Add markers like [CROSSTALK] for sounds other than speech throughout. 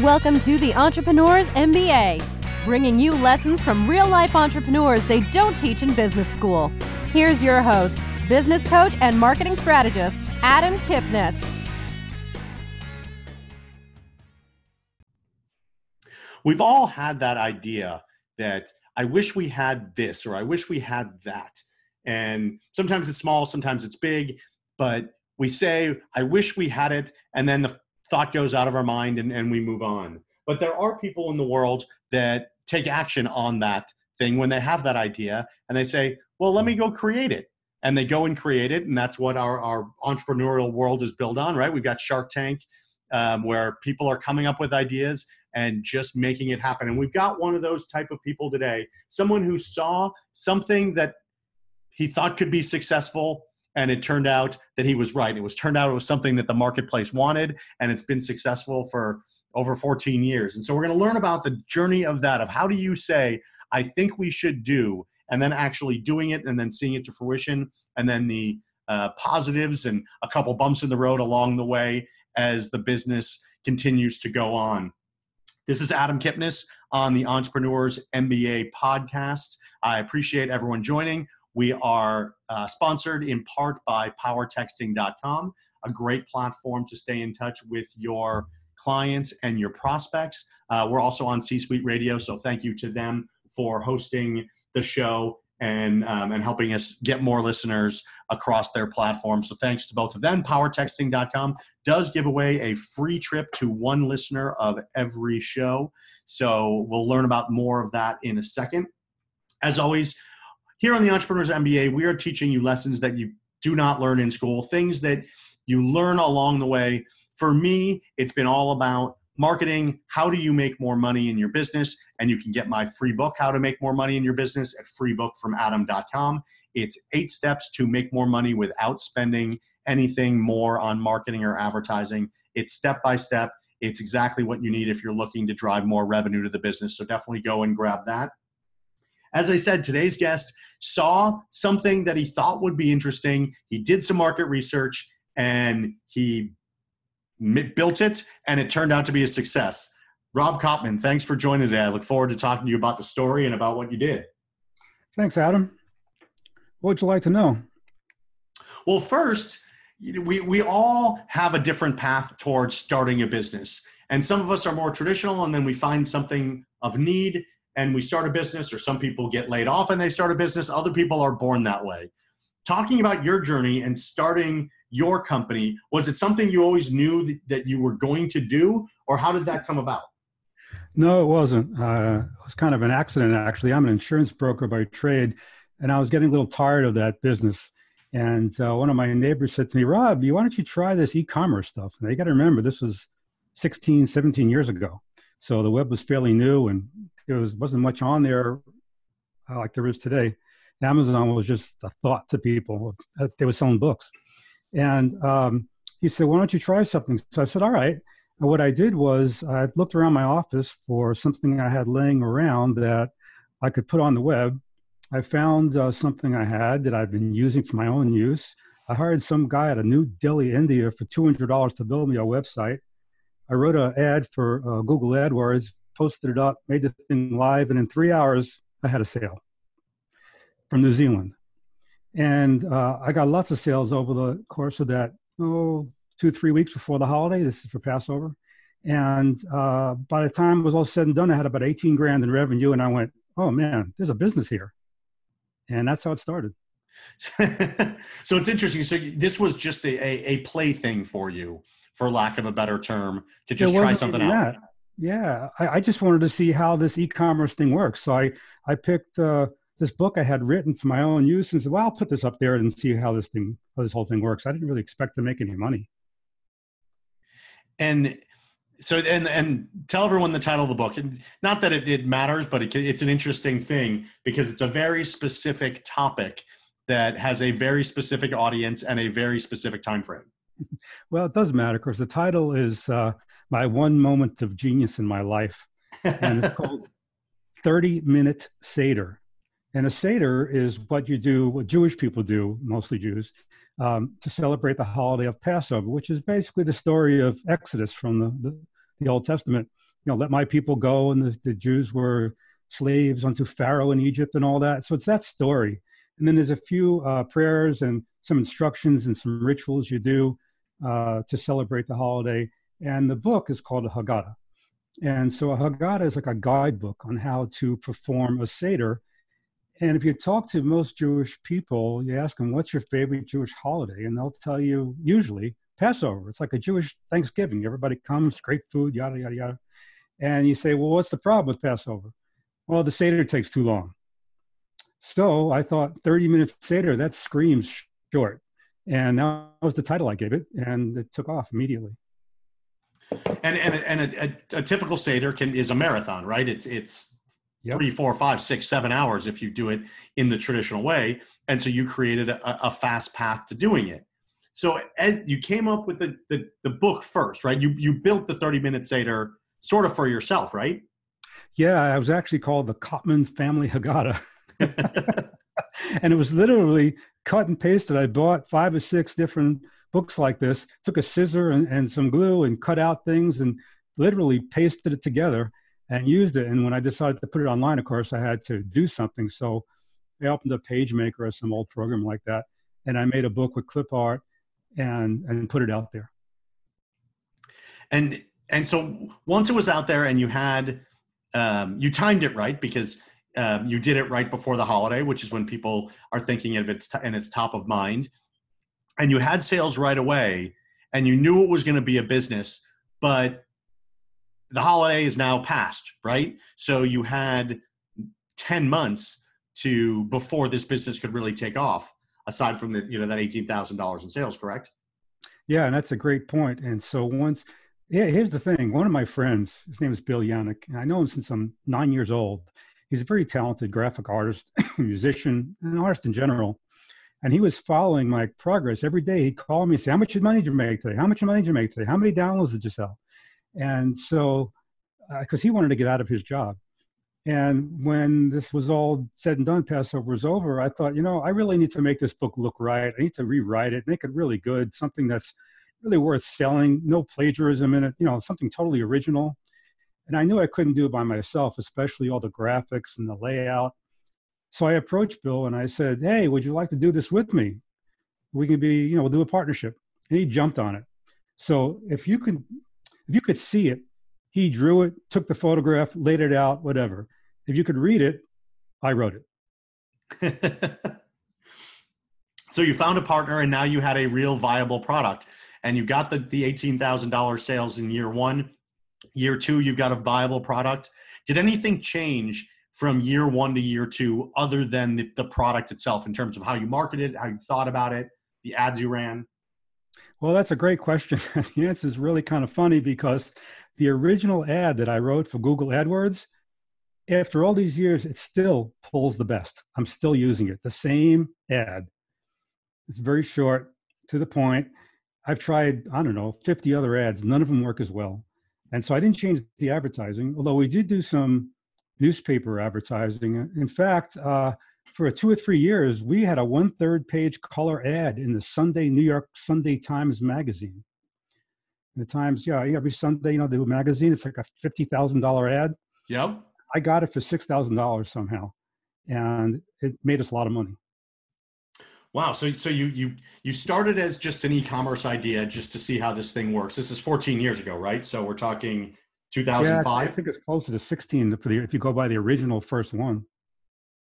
Welcome to the Entrepreneurs MBA, bringing you lessons from real life entrepreneurs they don't teach in business school. Here's your host, business coach and marketing strategist, Adam Kipnis. We've all had that idea that I wish we had this or I wish we had that. And sometimes it's small, sometimes it's big, but we say, I wish we had it, and then the thought goes out of our mind and, and we move on. But there are people in the world that take action on that thing when they have that idea and they say, well, let me go create it. And they go and create it. And that's what our, our entrepreneurial world is built on, right? We've got Shark Tank, um, where people are coming up with ideas and just making it happen. And we've got one of those type of people today, someone who saw something that he thought could be successful and it turned out that he was right. It was turned out it was something that the marketplace wanted, and it's been successful for over 14 years. And so we're going to learn about the journey of that of how do you say I think we should do, and then actually doing it, and then seeing it to fruition, and then the uh, positives and a couple bumps in the road along the way as the business continues to go on. This is Adam Kipnis on the Entrepreneurs MBA podcast. I appreciate everyone joining. We are uh, sponsored in part by powertexting.com, a great platform to stay in touch with your clients and your prospects. Uh, we're also on C Suite Radio, so thank you to them for hosting the show and, um, and helping us get more listeners across their platform. So thanks to both of them. Powertexting.com does give away a free trip to one listener of every show. So we'll learn about more of that in a second. As always, here on the Entrepreneurs MBA, we are teaching you lessons that you do not learn in school, things that you learn along the way. For me, it's been all about marketing. How do you make more money in your business? And you can get my free book, How to Make More Money in Your Business, at freebookfromadam.com. It's eight steps to make more money without spending anything more on marketing or advertising. It's step by step. It's exactly what you need if you're looking to drive more revenue to the business. So definitely go and grab that. As I said, today's guest saw something that he thought would be interesting. He did some market research and he built it, and it turned out to be a success. Rob Kopman, thanks for joining today. I look forward to talking to you about the story and about what you did. Thanks, Adam. What would you like to know? Well, first, we, we all have a different path towards starting a business. And some of us are more traditional, and then we find something of need and we start a business, or some people get laid off and they start a business. Other people are born that way. Talking about your journey and starting your company, was it something you always knew that you were going to do, or how did that come about? No, it wasn't. Uh, it was kind of an accident, actually. I'm an insurance broker by trade, and I was getting a little tired of that business. And uh, one of my neighbors said to me, Rob, you, why don't you try this e commerce stuff? And you got to remember, this was 16, 17 years ago. So the web was fairly new and there was wasn't much on there uh, like there is today. Amazon was just a thought to people. They were selling books, and um, he said, "Why don't you try something?" So I said, "All right." And what I did was I looked around my office for something I had laying around that I could put on the web. I found uh, something I had that I've been using for my own use. I hired some guy at a New Delhi, India, for two hundred dollars to build me a website. I wrote an ad for uh, Google AdWords, posted it up, made the thing live, and in three hours, I had a sale from New Zealand. And uh, I got lots of sales over the course of that, oh, two, three weeks before the holiday. This is for Passover. And uh, by the time it was all said and done, I had about 18 grand in revenue. And I went, oh man, there's a business here. And that's how it started. [LAUGHS] so it's interesting. So this was just a, a, a play thing for you, for lack of a better term, to just try something out. That yeah I, I, just wanted to see how this e-commerce thing works. So i i picked uh, this book i had written for my own use and said well i'll put this up there and see how this thing how this whole thing works. I didn't really expect to make any money. And so and and tell everyone the title of the book. And not that it, it matters but it, it's an interesting thing because it's a very specific topic that has a very specific audience and a very specific time frame [LAUGHS] well it does matter because the title is uh, my one moment of genius in my life. And it's called [LAUGHS] 30 Minute Seder. And a Seder is what you do, what Jewish people do, mostly Jews, um, to celebrate the holiday of Passover, which is basically the story of Exodus from the, the, the Old Testament. You know, let my people go, and the, the Jews were slaves unto Pharaoh in Egypt and all that. So it's that story. And then there's a few uh, prayers and some instructions and some rituals you do uh, to celebrate the holiday. And the book is called a Haggadah. And so a Haggadah is like a guidebook on how to perform a Seder. And if you talk to most Jewish people, you ask them, what's your favorite Jewish holiday? And they'll tell you usually Passover. It's like a Jewish Thanksgiving. Everybody comes, great food, yada, yada, yada. And you say, well, what's the problem with Passover? Well, the Seder takes too long. So I thought 30 minutes Seder, that screams short. And that was the title I gave it, and it took off immediately. And and and a, a, a typical Seder can is a marathon, right? It's it's yep. three, four, five, six, seven hours if you do it in the traditional way. And so you created a, a fast path to doing it. So as you came up with the, the, the book first, right? You you built the 30 minute Seder sort of for yourself, right? Yeah, I was actually called the Cotman Family Haggadah. [LAUGHS] [LAUGHS] and it was literally cut and pasted. I bought five or six different books like this, took a scissor and, and some glue and cut out things and literally pasted it together and used it. And when I decided to put it online, of course, I had to do something. So I opened up PageMaker or some old program like that, and I made a book with clip art and and put it out there. And and so once it was out there, and you had um, you timed it right because um, you did it right before the holiday, which is when people are thinking of it and it's top of mind. And you had sales right away, and you knew it was going to be a business, but the holiday is now past, right? So you had 10 months to before this business could really take off aside from the you know that $18,000 in sales, correct? Yeah, and that's a great point. And so once yeah, here's the thing. One of my friends, his name is Bill Yannick, and I know him since I'm nine years old. He's a very talented graphic artist, [COUGHS] musician, and artist in general. And he was following my progress every day. He'd call me and say, How much money did you make today? How much money did you make today? How many downloads did you sell? And so, because uh, he wanted to get out of his job. And when this was all said and done, Passover was over, I thought, you know, I really need to make this book look right. I need to rewrite it, make it really good, something that's really worth selling, no plagiarism in it, you know, something totally original. And I knew I couldn't do it by myself, especially all the graphics and the layout. So I approached Bill and I said, Hey, would you like to do this with me? We can be, you know, we'll do a partnership. And he jumped on it. So if you could, if you could see it, he drew it, took the photograph, laid it out, whatever. If you could read it, I wrote it. [LAUGHS] so you found a partner and now you had a real viable product and you got the, the $18,000 sales in year one year two you've got a viable product did anything change from year one to year two other than the, the product itself in terms of how you marketed how you thought about it the ads you ran? Well that's a great question. [LAUGHS] The answer is really kind of funny because the original ad that i wrote for google adwords after all these years it still pulls the best. I'm still using it. The same ad. It's very short to the point. I've tried i don't know 50 other ads. None of them work as well. And so I didn't change the advertising, although we did do some newspaper advertising. In fact, uh, for two or three years, we had a one third page color ad in the Sunday New York Sunday Times magazine. And the Times, yeah, every Sunday, you know, the magazine, it's like a fifty thousand dollar ad. Yep. I got it for six thousand dollars somehow, and it made us a lot of money. Wow. So so you you you started as just an e-commerce idea just to see how this thing works. This is 14 years ago, right? So we're talking 2005. Yeah, I think it's closer to 16 for the if you go by the original first one.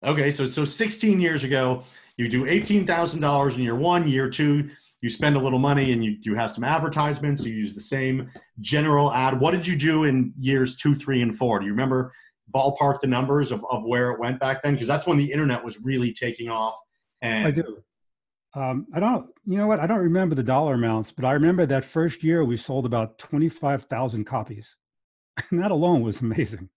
Okay, so so 16 years ago, you do $18,000 in year 1, year 2, you spend a little money and you you have some advertisements, you use the same general ad. What did you do in years 2, 3 and 4? Do you remember ballpark the numbers of, of where it went back then because that's when the internet was really taking off and I do. Um, I don't, you know what? I don't remember the dollar amounts, but I remember that first year we sold about 25,000 copies. And [LAUGHS] that alone was amazing.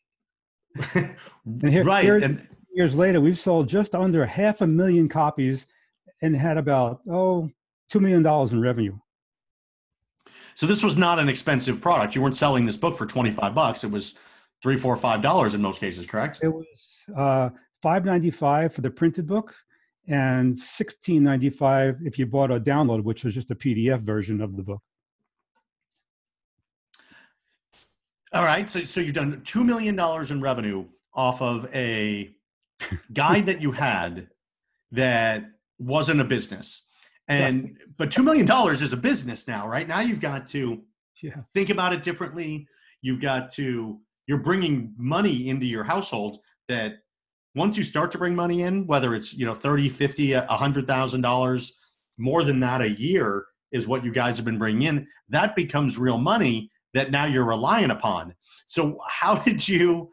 and here, right. Here, and years later, we've sold just under half a million copies and had about, oh, $2 million in revenue. So this was not an expensive product. You weren't selling this book for 25 bucks. It was three, four, five dollars in most cases, correct? It was uh, 595 for the printed book and 1695 if you bought a download which was just a pdf version of the book All right. So, so you've done $2 million in revenue off of a guide that you had that wasn't a business. And, but $2 million is a business now, right? Now you've got to Yeah. think about it differently. You've got to, you're bringing money into your household that once you start to bring money in, whether it's, you know, 30, 50, a hundred thousand dollars, more than that a year is what you guys have been bringing in. That becomes real money that now you're relying upon. So how [LAUGHS] did you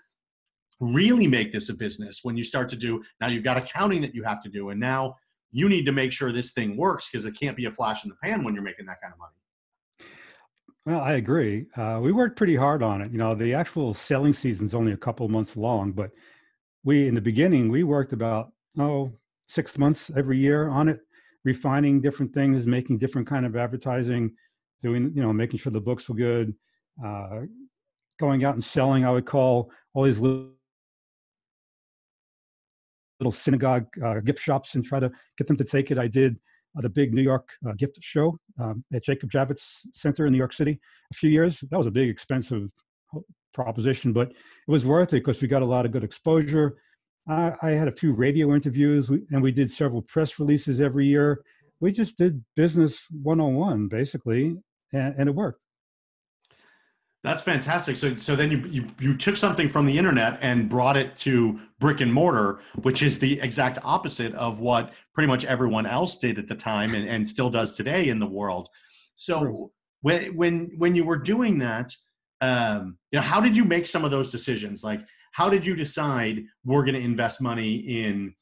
really make this a business when you start to do, now you've got accounting that you have to do. And now you need to make sure this thing works because it can't be a flash in the pan when you're making that kind of money. Well, I agree. Uh, we worked pretty hard on it. You know, the actual selling season is only a couple months long, but we, in the beginning, we worked about, oh, six months every year on it, refining different things, making different kind of advertising, doing, you know, making sure the books were good, uh, going out and selling. I would call all these little, synagogue uh, gift shops and try to get them to take it. I did uh, the big New York uh, gift show um, at Jacob Javits Center in New York City a few years. That was a big, expensive proposition, but it was worth it because we got a lot of good exposure. I, I had a few radio interviews, and we did several press releases every year. We just did business 101, basically, and, and it worked. That's fantastic. So, so then you, you you took something from the internet and brought it to brick and mortar, which is the exact opposite of what pretty much everyone else did at the time and, and still does today in the world. So, when when when you were doing that, um, you know, how did you make some of those decisions? Like, how did you decide we're going to invest money in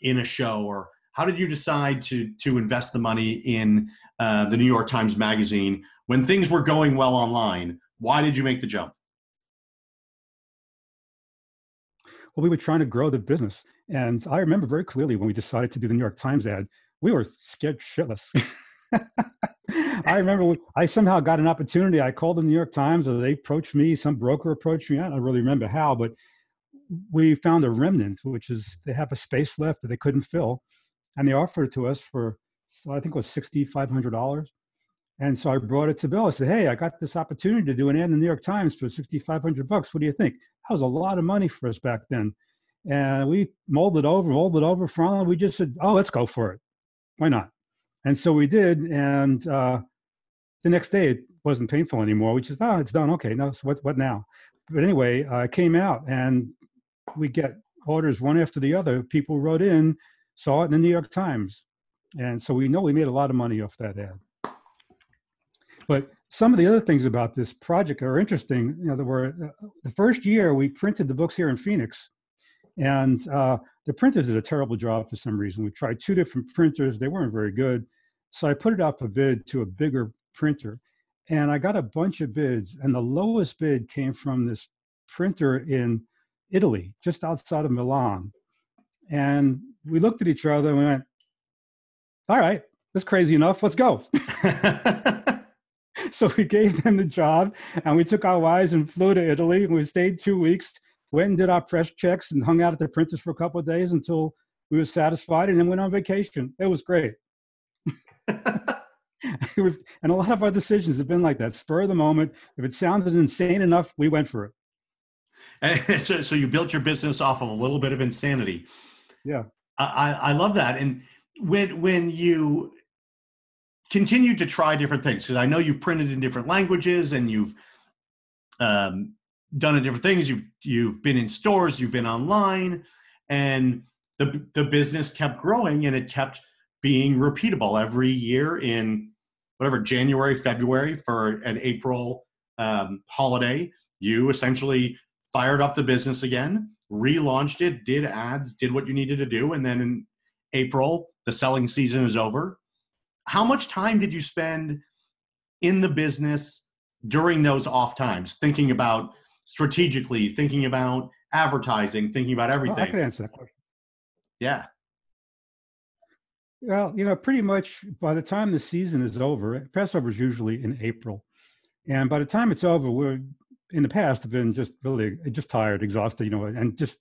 in a show, or how did you decide to to invest the money in uh, the New York Times Magazine when things were going well online? Why did you make the jump? Well, we were trying to grow the business. And I remember very clearly when we decided to do the New York Times ad, we were scared shitless. [LAUGHS] I remember when I somehow got an opportunity. I called the New York Times, or they approached me. Some broker approached me. I don't really remember how, but we found a remnant, which is they have a space left that they couldn't fill, and they offered it to us for, so I think it was sixty five hundred dollars. And so I brought it to Bill. I said, "Hey, I got this opportunity to do an ad in the New York Times for sixty five hundred bucks. What do you think?" That was a lot of money for us back then. And we molded over, molded over. Finally, we just said, "Oh, let's go for it. Why not?" And so we did. And uh, the next day, it wasn't painful anymore. We just, "Oh, it's done. Okay, now so what, what now?" But anyway, uh, it came out, and we get orders one after the other. People wrote in, saw it in the New York Times, and so we know we made a lot of money off that ad. But some of the other things about this project are interesting. You know, uh, the first year we printed the books here in Phoenix, and uh, the printers did a terrible job for some reason. We tried two different printers; they weren't very good. So I put it out for bid to a bigger printer, and I got a bunch of bids. And the lowest bid came from this printer in Italy, just outside of Milan. And we looked at each other and we went, "All right, that's crazy enough. Let's go." [LAUGHS] [LAUGHS] so we gave them the job and we took our wives and flew to Italy and we stayed two weeks, went and did our press checks and hung out at the printers for a couple of days until we were satisfied and then went on vacation. It was great. [LAUGHS] And a lot of our decisions have been like that, spur of the moment. If it sounded insane enough, we went for it. And [LAUGHS] so, so you built your business off of a little bit of insanity. Yeah. I, I I love that. And when when you continue to try different things, because I know you've printed in different languages and you've um, done different things. You've you've been in stores, you've been online, and the the business kept growing and it kept being repeatable every year in whatever January, February for an April um, holiday. You essentially fired up the business again, relaunched it, did ads, did what you needed to do, and then in April the selling season is over. How much time did you spend in the business during those off times, thinking about strategically, thinking about advertising, thinking about Well, everything? I could answer that question. Yeah. Well, you know, pretty much by the time the season is over, Passover is usually in April. And by the time it's over, we're in the past have been just really just tired, exhausted, you know, and just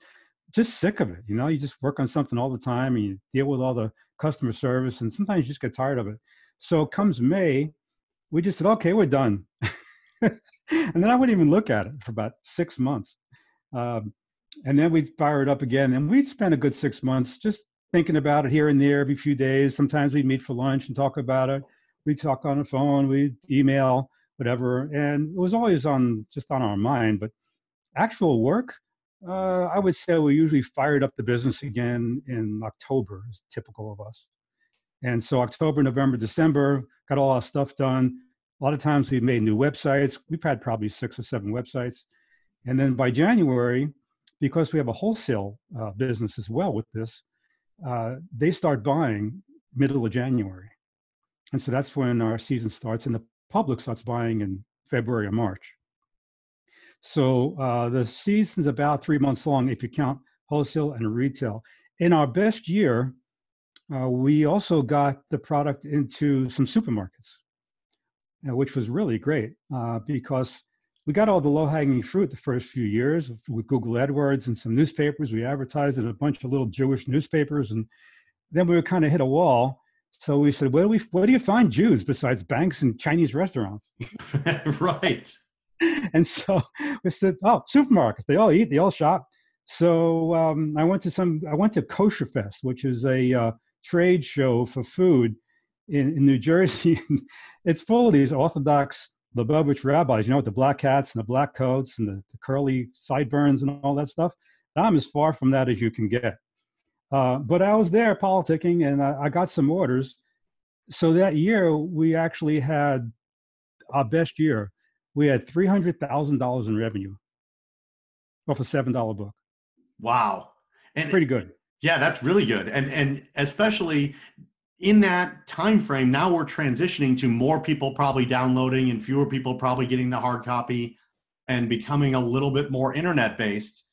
just sick of it. You know, you just work on something all the time and you deal with all the customer service, and sometimes you just get tired of it. So comes May, we just said, okay, we're done. [LAUGHS] and then I wouldn't even look at it for about six months. Um, and then we'd fire it up again, and we'd spend a good six months just thinking about it here and there every few days. Sometimes we'd meet for lunch and talk about it. We'd talk on the phone, we'd email, whatever, and it was always on just on our mind. But actual work, uh, I would say we usually fired up the business again in October, is typical of us. And so October, November, December, got all our stuff done. A lot of times we've made new websites. We've had probably six or seven websites. And then by January, because we have a wholesale uh, business as well with this, uh, they start buying middle of January. And so that's when our season starts, and the public starts buying in February or March. So uh, the season's about three months long if you count wholesale and retail. In our best year, uh, we also got the product into some supermarkets, uh, which was really great uh, because we got all the low hanging fruit the first few years with Google AdWords and some newspapers. We advertised in a bunch of little Jewish newspapers, and then we were kind of hit a wall. So we said, where do we, where do you find Jews besides banks and Chinese restaurants? [LAUGHS] right. [LAUGHS] And so we said, oh, supermarkets. They all eat. They all shop. So um, I went to some. I went to Kosher Fest, which is a uh, trade show for food in, in New [LAUGHS] Jersey. it's full of these Orthodox Lubavitch rabbis, you know, with the black hats and the black coats and the, the curly sideburns and all that stuff. I'm as far from that as you can get. Uh, but I was there politicking and I, I, got some orders. So that year, we actually had our best year. We had $300,000 in revenue off a $7 book. Wow. And pretty good. Yeah, that's really good. And and especially in that time frame now we're transitioning to more people probably downloading and fewer people probably getting the hard copy and becoming a little bit more internet based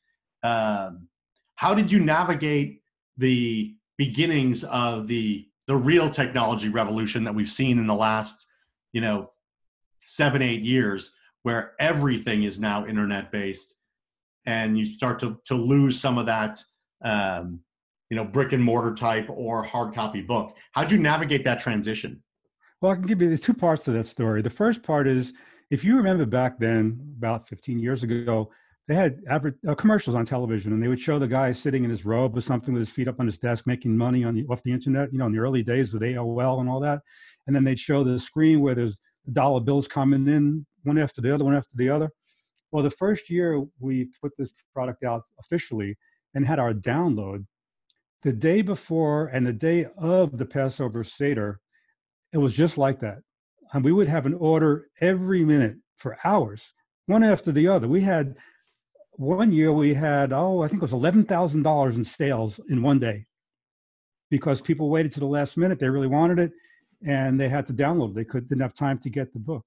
um, how did you navigate the beginnings of the the real technology revolution that we've seen in the last you know seven eight years where everything is now internet based and you start to to lose some of that um, you know brick and mortar type or hard copy book. How'd you navigate that transition? Well i can give you the two parts to that story. The first part is if you remember back then about 15 years ago they had adver- uh, commercials on television and they would show the guy sitting in his robe or something with his feet up on his desk making money on the, off the internet you know in the early days with aol and all that. And then they'd show the screen where there's dollar bills coming in one after the other one after the other well the first year we put this product out officially and had our download the day before and the day of the Passover Seder, it was just like that. And we would have an order every minute for hours, one after the other. We had one year we had, oh, I think it was $11,000 in sales in one day because people waited to the last minute. They really wanted it and they had to download. They could, didn't have time to get the book.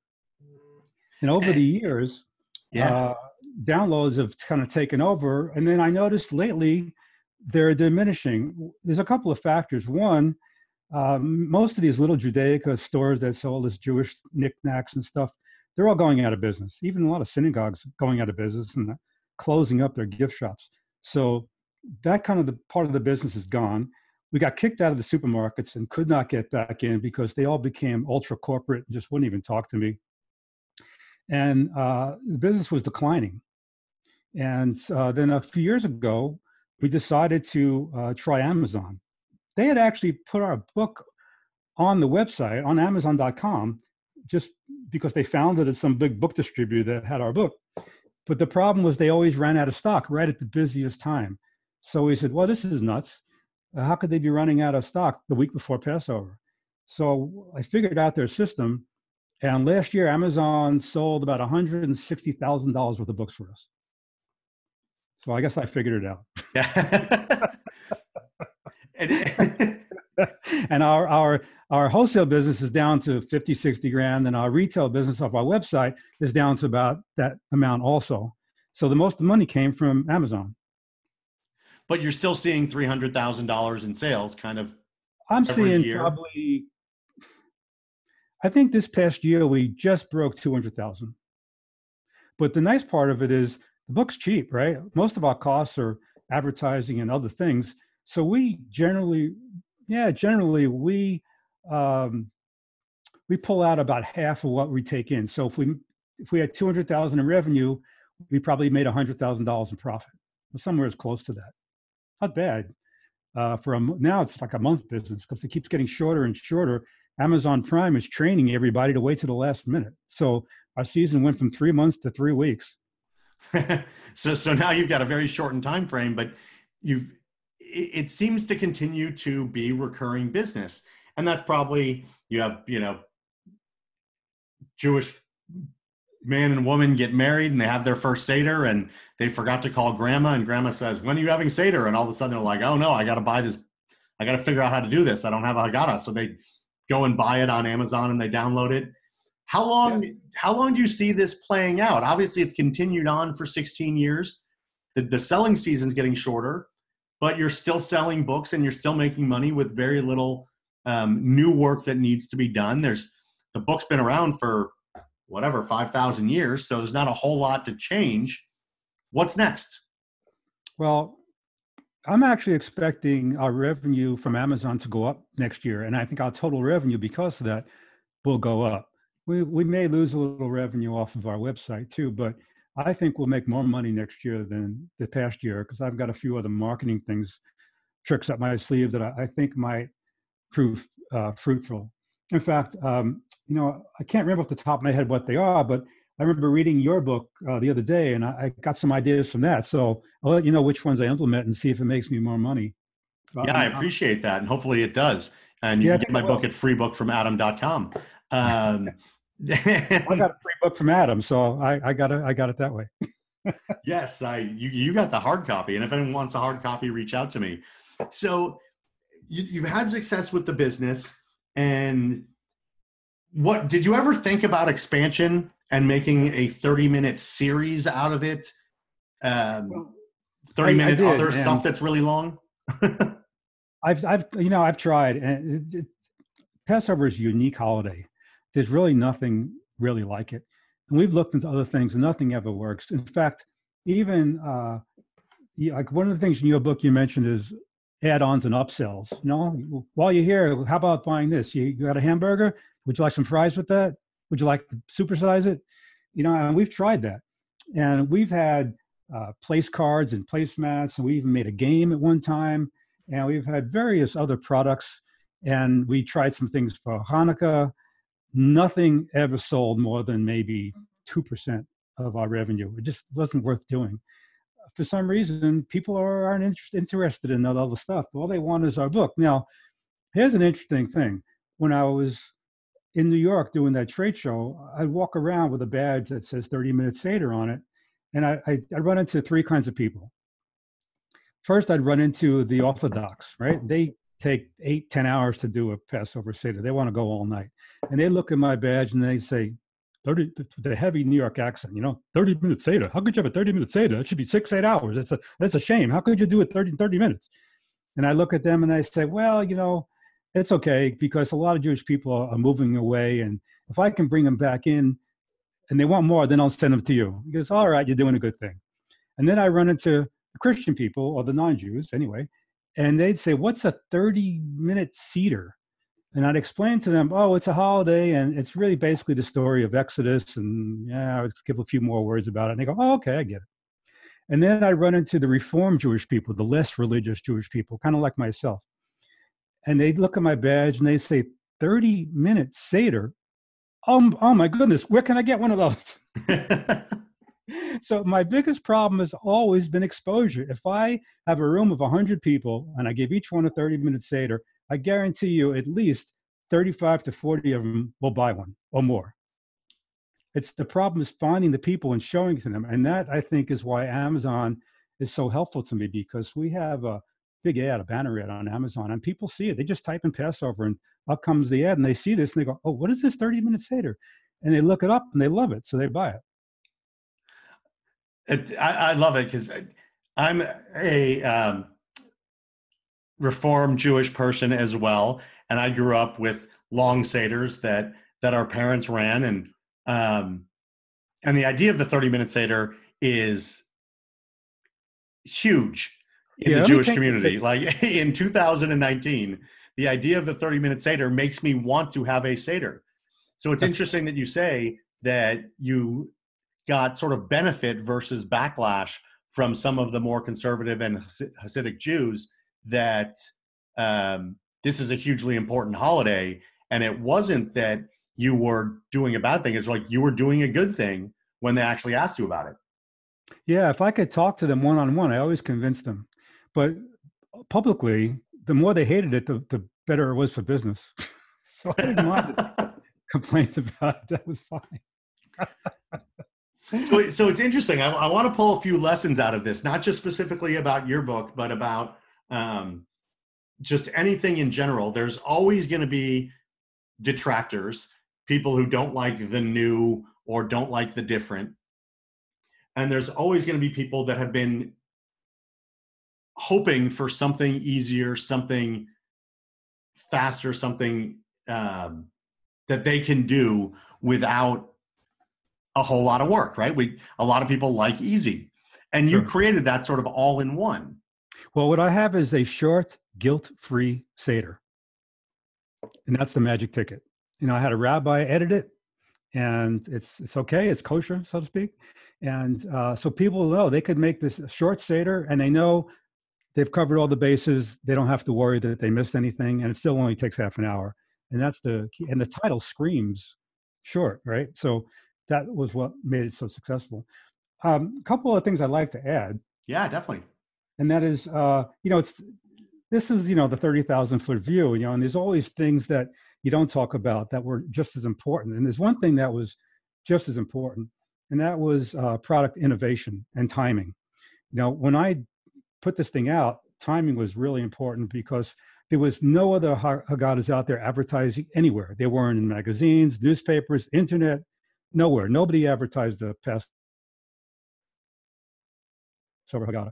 And over the [CLEARS THROAT] years, yeah. Uh, downloads have kind of taken over. And then I noticed lately, they're diminishing. There's a couple of factors. One, um, most of these little Judaica stores that sell this Jewish knickknacks and stuff, they're all going out of business. Even a lot of synagogues going out of business and closing up their gift shops. So that kind of the part of the business is gone. We got kicked out of the supermarkets and could not get back in because they all became ultra corporate and just wouldn't even talk to me. And uh, the business was declining. And uh, then a few years ago, we decided to uh, try Amazon. They had actually put our book on the website on Amazon.com just because they found it at some big book distributor that had our book. But the problem was they always ran out of stock right at the busiest time. So we said, well, this is nuts. How could they be running out of stock the week before Passover? So I figured out their system. And last year, Amazon sold about $160,000 worth of books for us. So I guess I figured it out. Yeah. and, [LAUGHS] and our our our wholesale business is down to 50 60 grand and our retail business off our website is down to about that amount also so the most of the money came from amazon but you're still seeing $300000 in sales kind of i'm seeing year. probably i think this past year we just broke 200000 but the nice part of it is the book's cheap, right? Most of our costs are advertising and other things. So we generally, yeah, generally we um, we pull out about half of what we take in. So if we if we had 200,000 in revenue, we probably made $100,000 in profit, somewhere as close to that. Not bad. Uh, for a, now it's like a month business because it keeps getting shorter and shorter. Amazon Prime is training everybody to wait to the last minute. So our season went from three months to three weeks. [LAUGHS] so so now you've got a very shortened time frame, but you've it, it seems to continue to be recurring business, and that's probably you have you know Jewish man and woman get married and they have their first Seder and they forgot to call grandma and grandma says, when are you having Seder? And all of a sudden they're like, oh no, I got to buy this. I got to figure out how to do this. I don't have a Haggadah. So they go and buy it on Amazon and they download it. How long, yeah. how long do you see this playing out? Obviously it's continued on for 16 years. The, the selling season's getting shorter, but you're still selling books and you're still making money with very little um, new work that needs to be done. There's the book's been around for whatever 5000 years so there's not a whole lot to change what's next well i'm actually expecting our revenue from amazon to go up next year and i think our total revenue because of that will go up. We, we may lose a little revenue off of our website too but i think we'll make more money next year than the past year because i've got a few other marketing things tricks up my sleeve that i, I think might prove uh, fruitful. In fact, um, you know, I can't remember off the top of my head what they are, but I remember reading your book uh, the other day, and I, I, got some ideas from that. So I'll let you know which ones I implement and see if it makes me more money. yeah, I appreciate that, and hopefully it does. And you yeah, can get my book at freebookfromadam.com. Um, [LAUGHS] I got a free book from Adam, so I, I got it. I got it that way. [LAUGHS] yes, I you you got the hard copy, and if anyone wants a hard copy, reach out to me. So you, you've had success with the business and what did you ever think about expansion and making a 30 minute series out of it? Um, 30 minute did, other stuff that's really long? [LAUGHS] I've, I've, you know, I've tried and it, it, Passover is a unique holiday. There's really nothing really like it. And we've looked into other things and nothing ever works. In fact, even uh, like one of the things in your book you mentioned is add-ons and upsells. You know, while you're here, how about buying this? You, you got a hamburger? Would you like some fries with that? Would you like to supersize it? You know, and we've tried that, and we've had uh, place cards and placemats, and we even made a game at one time, and we've had various other products, and we tried some things for Hanukkah. Nothing ever sold more than maybe two percent of our revenue. It just wasn't worth doing for some reason, people are, aren't inter- interested in that other stuff. All they want is our book. Now, here's an interesting thing. When I was in New York doing that trade show, I'd walk around with a badge that says 30 Minute Seder on it. And I, I, I'd run into three kinds of people. First, I'd run into the Orthodox, right? They take eight, ten hours to do a Passover Seder. They want to go all night. And they look at my badge and they say, 30 the heavy New York accent, you know, 30 minute Seder. How could you have a 30 minute Seder? It should be six, eight hours. That's a that's a shame. How could you do it 30, 30 minutes? And I look at them and I say, well, you know, it's okay because a lot of Jewish people are moving away. And if I can bring them back in and they want more, then I'll send them to you. He goes, all right, you're doing a good thing. And then I run into Christian people or the non-Jews anyway, and they'd say, what's a 30 minute Seder? and I'd explain to them, oh, it's a holiday, and it's really basically the story of Exodus, and yeah, I would give a few more words about it, and they go, oh, okay, I get it. And then I run into the Reformed Jewish people, the less religious Jewish people, kind of like myself, and they look at my badge and they say, 30 minute Seder. Oh, oh my goodness, where can I get one of those? [LAUGHS] so my biggest problem has always been exposure. If I have a room of 100 people and I give each one a 30 minute Seder, I guarantee you at least 35 to 40 of them will buy one or more. It's the problem is finding the people and showing to them. And that I think is why Amazon is so helpful to me because we have a big ad, a banner ad on Amazon, and people see it. They just type in Passover and up comes the ad and they see this and they go, Oh, what is this 30 minute Seder? And they look it up and they love it. So they buy it. it I, I, love it because I'm a um, Reformed Jewish person as well, and I grew up with long seders that that our parents ran, and um, and the idea of the thirty minute seder is huge in yeah, the Jewish community. Like [LAUGHS] in 2019, the idea of the 30 minute seder makes me want to have a seder. So it's interesting that you say that you got sort of benefit versus backlash from some of the more conservative and Hasidic Jews that um, this is a hugely important holiday. And it wasn't that you were doing a bad thing, it's like you were doing a good thing when they actually asked you about it. Yeah, if I could talk to them one on one, I always convinced them. But publicly, the more they hated it, the, the better it was for business. [LAUGHS] so I didn't want to [LAUGHS] complain about it. That was fine. [LAUGHS] so, so it's interesting. I, I, want to pull a few lessons out of this, not just specifically about your book, but about um, just anything in general. There's always going to be detractors, people who don't like the new or don't like the different. And there's always going to be people that have been hoping for something easier, something faster, something um, that they can do without a whole lot of work, right? We a lot of people like easy, and you created that sort of all in one. Well, what I have is a short, guilt-free seder, and that's the magic ticket. You know, I had a rabbi edit it, and it's it's okay, it's kosher, so to speak, and uh, so people know they could make this short seder, and they know they've covered all the bases. They don't have to worry that they missed anything, and it still only takes half an hour. And that's the key. And the title screams short, right? So that was what made it so successful. Um, a couple of things I'd like to add. Yeah, definitely. And that is, uh, you know, it's this is you know the thirty thousand foot view, you know, and there's always things that you don't talk about that were just as important. And there's one thing that was just as important, and that was uh, product innovation and timing. You know, when I put this thing out, timing was really important because there was no other Haggadahs out there advertising anywhere. They weren't in magazines, newspapers, internet, nowhere. Nobody advertised the past Passover Haggadah.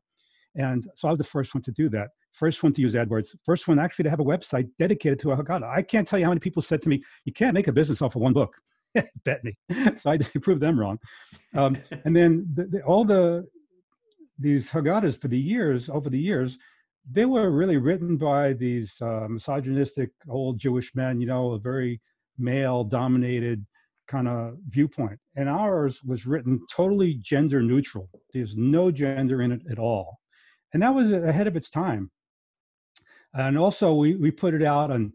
And so I was the first one to do that. First one to use AdWords. First one actually to have a website dedicated to a Haggadah. I can't tell you how many people said to me, "You can't make a business off of one book." [LAUGHS] Bet me. [LAUGHS] so I proved them wrong. Um, and then the, the, all the these Haggadahs for the years, over the years, they were really written by these uh, misogynistic old Jewish men, you know, a very male dominated kind of viewpoint. And ours was written totally gender neutral. There's no gender in it at all. And that was ahead of its time. And also, we, we put it out on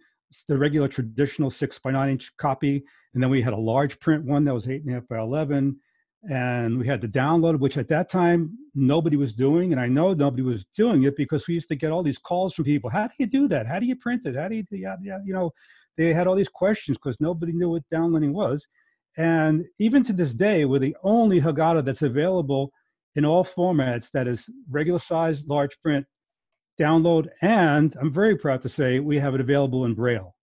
the regular traditional six by nine inch copy. And then we had a large print one that was eight and a half by 11 and we had to download which at that time nobody was doing and i know nobody was doing it because we used to get all these calls from people how do you do that? How do you print it? How do you do yeah, you know they had all these questions because nobody knew what downloading was. And even to this day we're the only haggadah that's available in all formats that is regular size large print download and i'm very proud to say we have it available in braille.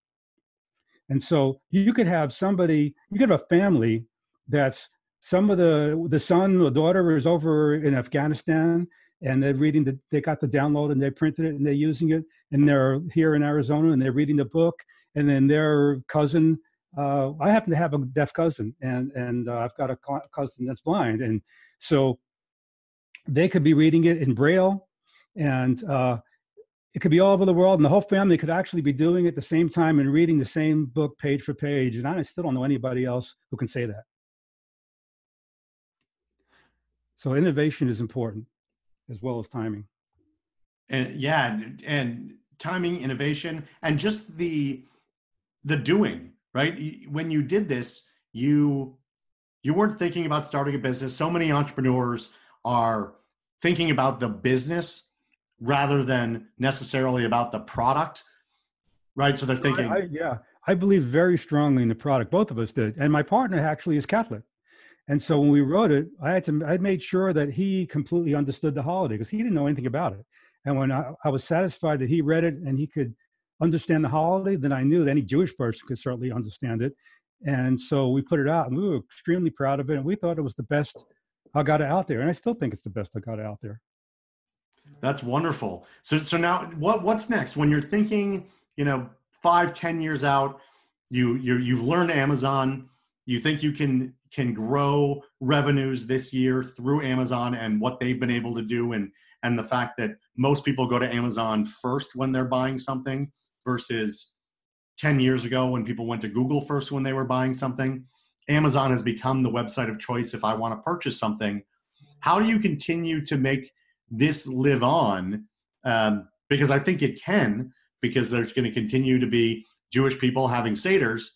And so you could have somebody you could have a family that's some of the the son or daughter is over in Afghanistan and they're reading the they got the download and they printed it and they're using it and they're here in Arizona and they're reading the book and then their cousin uh, I happen to have a deaf cousin and and uh, I've got a cousin that's blind and so they could be reading it in braille and uh, it could be all over the world and the whole family could actually be doing it at the same time and reading the same book page for page and I still don't know anybody else who can say that. So innovation is important as well as timing. And yeah, and, timing, innovation, and just the the doing, right? When you did this, you you weren't thinking about starting a business. So many entrepreneurs are thinking about the business rather than necessarily about the product, right? So they're thinking, I, I, yeah, I believe very strongly in the product. Both of us did, and my partner actually is Catholic. And so when we wrote it, I had to I made sure that he completely understood the holiday because he didn't know anything about it. And when I, I, was satisfied that he read it and he could understand the holiday, then I knew that any Jewish person could certainly understand it. And so we put it out and we were extremely proud of it. And we thought it was the best Haggadah out there. And I still think it's the best Haggadah out there. That's wonderful. So so now what what's next? When you're thinking, you know, five, ten years out, you you you've learned Amazon, you think you can can grow revenues this year through Amazon and what they've been able to do and and the fact that most people go to Amazon first when they're buying something versus 10 years ago when people went to Google first when they were buying something Amazon has become the website of choice if I want to purchase something. How do you continue to make this live on? Um, because I think it can, because there's going to continue to be Jewish people having seders.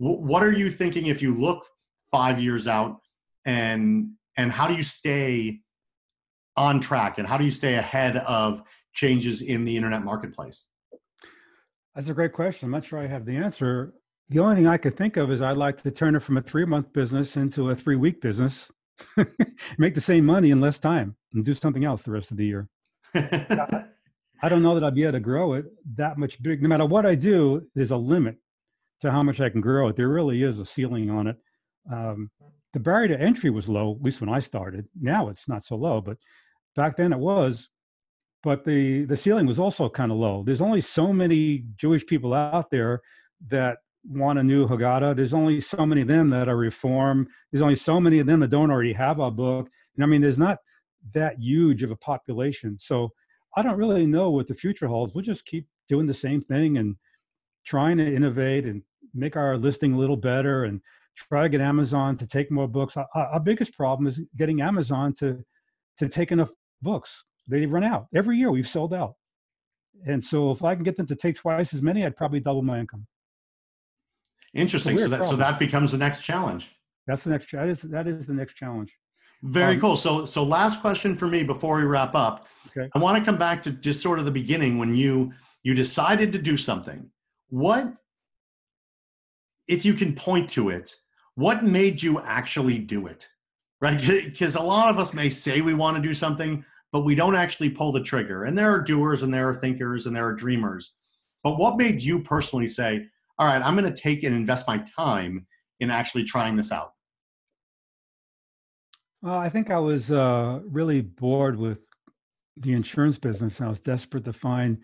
W- what are you thinking if you look five years out, and and how do you stay on track, and how do you stay ahead of changes in the internet marketplace? That's a great question. I'm not sure I have the answer. The only thing I could think of is I'd like to turn it from a three month business into a three week business, [LAUGHS] make the same money in less time, and do something else the rest of the year. [LAUGHS] I don't know that I'd be able to grow it that much big. No matter what I do, there's a limit to how much I can grow it. There really is a ceiling on it. Um, the barrier to entry was low, at least when I started. Now it's not so low, but back then it was. But the the ceiling was also kind of low. There's only so many Jewish people out there that want a new Haggadah. There's only so many of them that are Reform. There's only so many of them that don't already have a book. And I mean, there's not that huge of a population. So I don't really know what the future holds. We'll just keep doing the same thing and trying to innovate and make our listing a little better and try to get Amazon to take more books. Our, our biggest problem is getting Amazon to to take enough books. They run out every year. We've sold out, and so if I can get them to take twice as many, I'd probably double my income. Interesting. So that so that becomes the next challenge. That's the next. That is that is the next challenge. Very um, cool. So, so last question for me before we wrap up. Okay. I want to come back to just sort of the beginning when you you decided to do something. What, if you can point to it, what made you actually do it? Right? [LAUGHS] Because a lot of us may say we want to do something, but we don't actually pull the trigger. And there are doers, and there are thinkers, and there are dreamers. But what made you personally say, "All right, I'm going to take and invest my time in actually trying this out"? Well, I think I was uh, really bored with the insurance business. I was desperate to find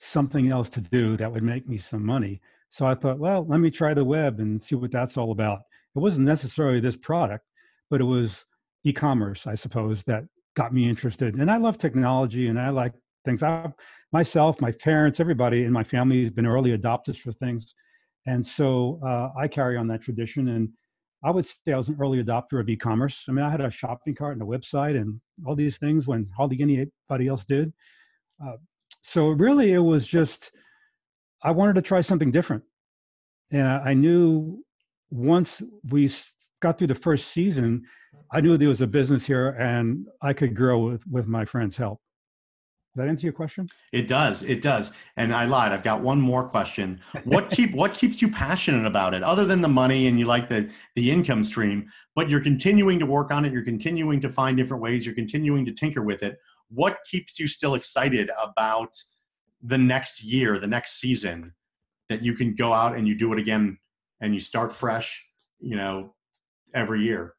something else to do that would make me some money. So I thought, well, let me try the web and see what that's all about. It wasn't necessarily this product, but it was e commerce, I suppose, that got me interested. And I love technology and I like things. I, myself, my parents, everybody in my family has been early adopters for things. And so uh, I carry on that tradition. And I would say I was an early adopter of e-commerce. I mean, I had a shopping cart and a website and all these things when hardly anybody else did. Uh, so really, it was just I wanted to try something different, and I, I knew once we got through the first season, I knew there was a business here and I could grow with with my friends' help that answer your question? It does. It does. And I lied. I've got one more question. What [LAUGHS] keep what keeps you passionate about it, other than the money and you like the the income stream? But you're continuing to work on it. You're continuing to find different ways. You're continuing to tinker with it. What keeps you still excited about the next year, the next season, that you can go out and you do it again and you start fresh? You know, every year.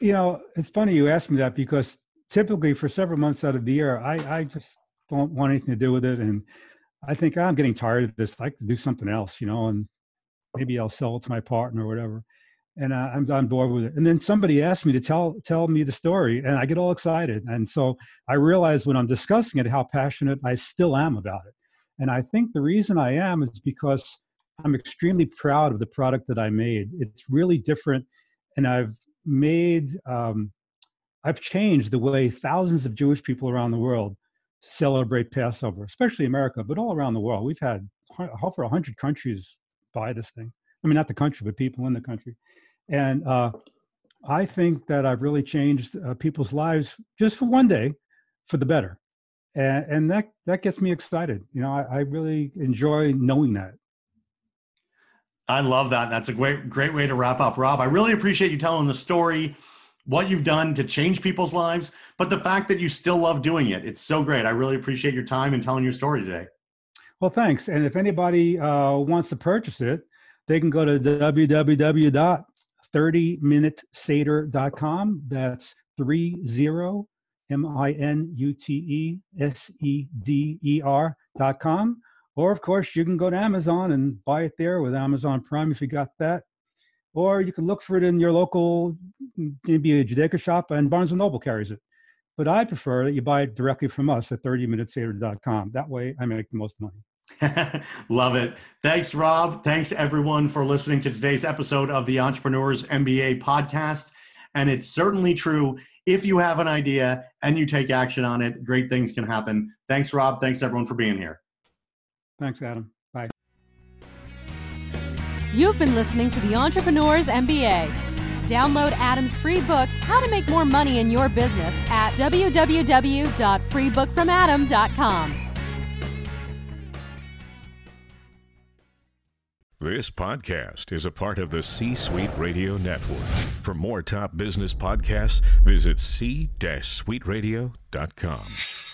You know, it's funny you asked me that because typically for several months out of the year, I, I just don't want anything to do with it. And I think ah, I'm getting tired of this. I like to do something else, you know, and maybe I'll sell it to my partner or whatever. And I, I'm on board with it. And then somebody asked me to tell tell me the story, and I get all excited. And so I realize when I'm discussing it how passionate I still am about it. And I think the reason I am is because I'm extremely proud of the product that I made. It's really different, and I've made um, I've changed the way thousands of Jewish people around the world celebrate Passover, especially America, but all around the world. We've had over 100 countries buy this thing. I mean, not the country, but people in the country. And uh, I think that I've really changed uh, people's lives just for one day for the better. And, and that, that gets me excited. You know, I, I really enjoy knowing that. I love that. That's a great, great way to wrap up. Rob, I really appreciate you telling the story what you've done to change people's lives, but the fact that you still love doing it. It's so great. I really appreciate your time and telling your story today. Well, thanks. And if anybody uh, wants to purchase it, they can go to www.30minuteseder.com. That's three zero M I N U T E S E D E R dot com. Or, of course, you can go to Amazon and buy it there with Amazon Prime if you got that or you can look for it in your local maybe a Judaica shop, and Barnes and Noble carries it. But I prefer that you buy it directly from us at 30minuteseder.com. That way, I make the most money. [LAUGHS] Love it. Thanks, Rob. Thanks, everyone, for listening to today's episode of the Entrepreneurs MBA podcast. And it's certainly true. If you have an idea and you take action on it, great things can happen. Thanks, Rob. Thanks, everyone, for being here. Thanks, Adam. Bye. You've been listening to the Entrepreneurs MBA. Download Adam's free book, How to Make More Money in Your Business, at www.freebookfromadam.com. This podcast is a part of the C Suite Radio Network. For more top business podcasts, visit c-suiteradio.com.